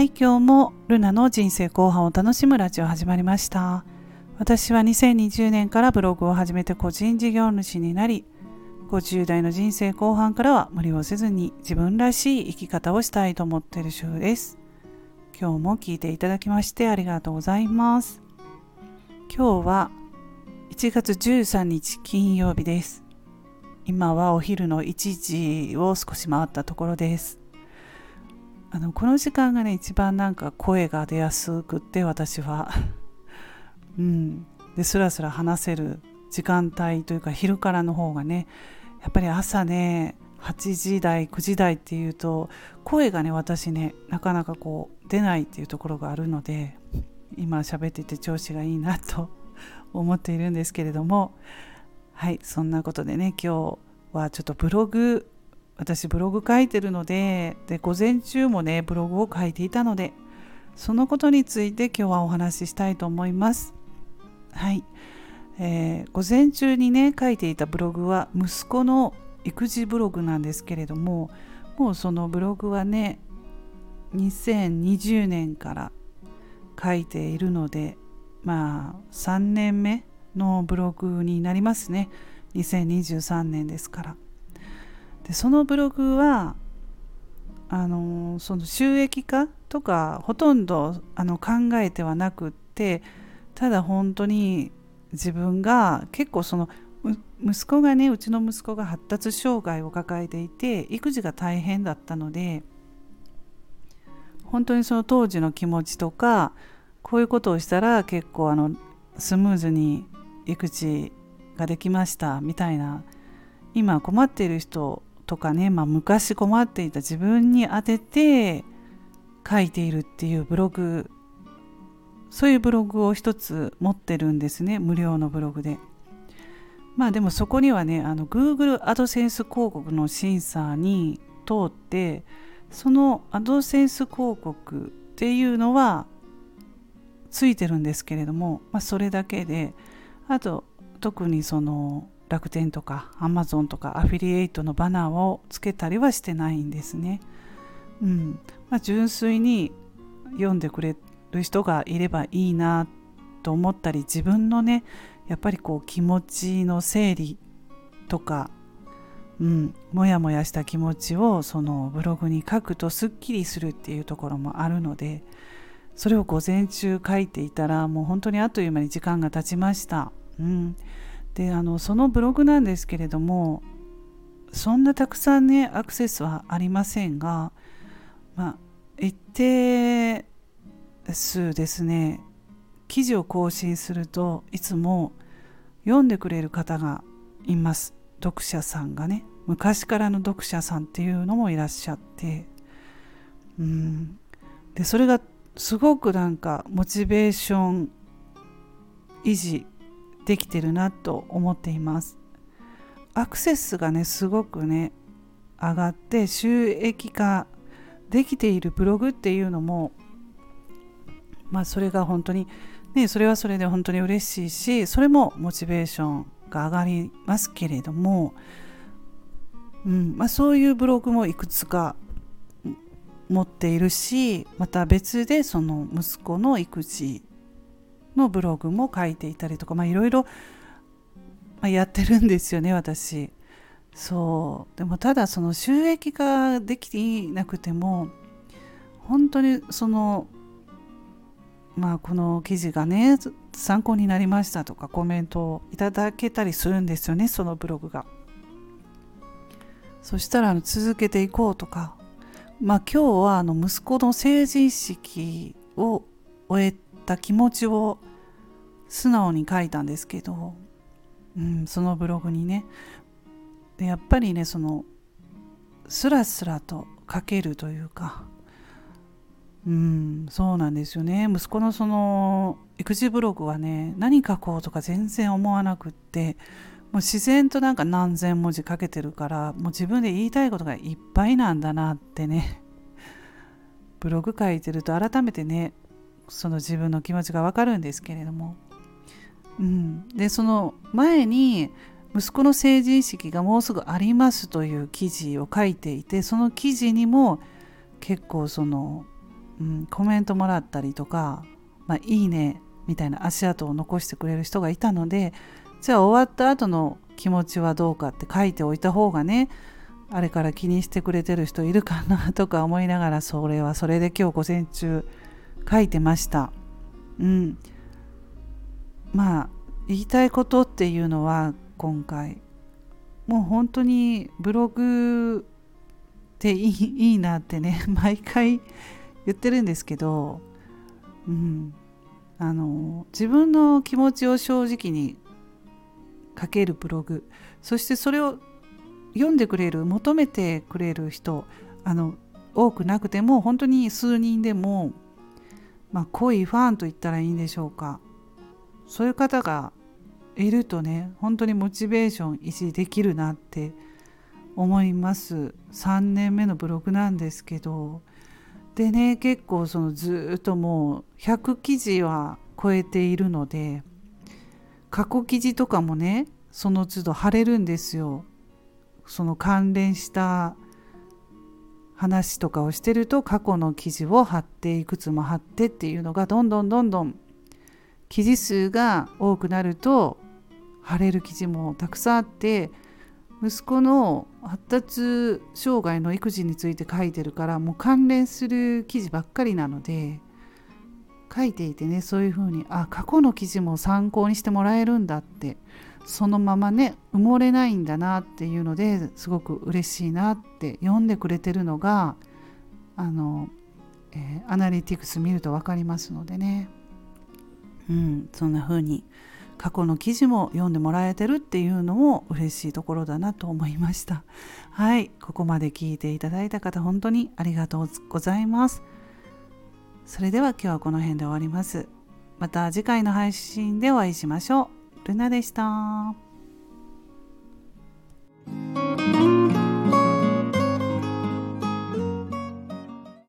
はい今日もルナの人生後半を楽しむラジオ始まりました。私は2020年からブログを始めて個人事業主になり50代の人生後半からは無理をせずに自分らしい生き方をしたいと思っている主婦です。今日も聞いていただきましてありがとうございます。今日は1月13日金曜日です。今はお昼の1時を少し回ったところです。あのこの時間がね一番なんか声が出やすくって私は。うん。ですらすら話せる時間帯というか昼からの方がねやっぱり朝ね8時台9時台っていうと声がね私ねなかなかこう出ないっていうところがあるので今喋ってて調子がいいなと 思っているんですけれども。はいそんなことでね今日はちょっとブログ私ブログ書いてるのでで午前中もねブログを書いていたのでそのことについて今日はお話ししたいと思います。はい、えー、午前中にね書いていたブログは息子の育児ブログなんですけれどももうそのブログはね2020年から書いているのでまあ3年目のブログになりますね。2023年ですから。でそのブログはあのその収益化とかほとんどあの考えてはなくってただ本当に自分が結構その息子がねうちの息子が発達障害を抱えていて育児が大変だったので本当にその当時の気持ちとかこういうことをしたら結構あのスムーズに育児ができましたみたいな今困っている人とかね、まあ、昔困っていた自分に当てて書いているっていうブログそういうブログを一つ持ってるんですね無料のブログで。まあでもそこにはねあの Google アドセンス広告の審査に通ってそのアドセンス広告っていうのはついてるんですけれども、まあ、それだけであと特にその楽天とかアマゾンとかアフィリエイトのバナーをつけたりはしてないんですね。うんまあ、純粋に読んでくれる人がいればいいなと思ったり自分のねやっぱりこう気持ちの整理とか、うん、もやもやした気持ちをそのブログに書くとすっきりするっていうところもあるのでそれを午前中書いていたらもう本当にあっという間に時間が経ちました。うんであのそのブログなんですけれどもそんなたくさんねアクセスはありませんが、まあ、一定数ですね記事を更新するといつも読んでくれる方がいます。読者さんがね昔からの読者さんっていうのもいらっしゃって。うん。でそれがすごくなんかモチベーション維持できてるなと思っています。アクセスがねすごくね上がって収益化できているブログっていうのもまあそれが本当にねそれはそれで本当に嬉しいしそれもモチベーションが上がりますけれども、うんまあ、そういうブログもいくつか持っているしまた別でその息子の育児のブログも書いていたりとかいろいろやってるんですよね私。そう。でもただその収益化できていなくても本当にそのまあこの記事がね参考になりましたとかコメントをいただけたりするんですよねそのブログが。そしたら続けていこうとか。まあ今日はあの息子の成人式を終えた気持ちを素直に書いたんですけど、うん、そのブログにね。でやっぱりねそのスラスラと書けるというかうんそうなんですよね。息子のその育児ブログはね何書こうとか全然思わなくってもう自然となんか何千文字書けてるからもう自分で言いたいことがいっぱいなんだなってね。ブログ書いてると改めてねその自分の気持ちがわかるんですけれども、うん、でその前に息子の成人式がもうすぐありますという記事を書いていてその記事にも結構そのうん、コメントもらったりとか、まあ、いいねみたいな足跡を残してくれる人がいたのでじゃあ終わった後の気持ちはどうかって書いておいた方がねあれから気にしてくれてる人いるかなとか思いながらそれはそれで今日午前中書いてました。うん。まあ言いたいことっていうのは今回。もう本当にブログっていいいいなってね 毎回言ってるんですけど、うん、あの自分の気持ちを正直に書けるブログそしてそれを読んでくれる求めてくれる人あの多くなくても本当に数人でも、まあ、濃いファンと言ったらいいんでしょうか。そういう方がいるとね本当にモチベーション維持できるなって思います。3年目のブログなんですけど。でね結構そのずっともう100記事は超えているので過去記事とかもねその都度貼れるんですよ。その関連した話とかをしてると過去の記事を貼っていくつも貼ってっていうのがどんどんどんどん記事数が多くなると貼れる記事もたくさんあって息子の発達障害の育児について書いてるからもう関連する記事ばっかりなので書いていてねそういうふうにあ過去の記事も参考にしてもらえるんだってそのままね埋もれないんだなっていうのですごく嬉しいなって読んでくれてるのがあの、えー、アナリティクス見ると分かりますのでね。うんそんな風に過去の記事も読んでもらえてるっていうのも嬉しいところだなと思いました。はいここまで聞いていただいた方本当にありがとうございます。それでは今日はこの辺で終わります。また次回の配信でお会いしましょう。ルナでした。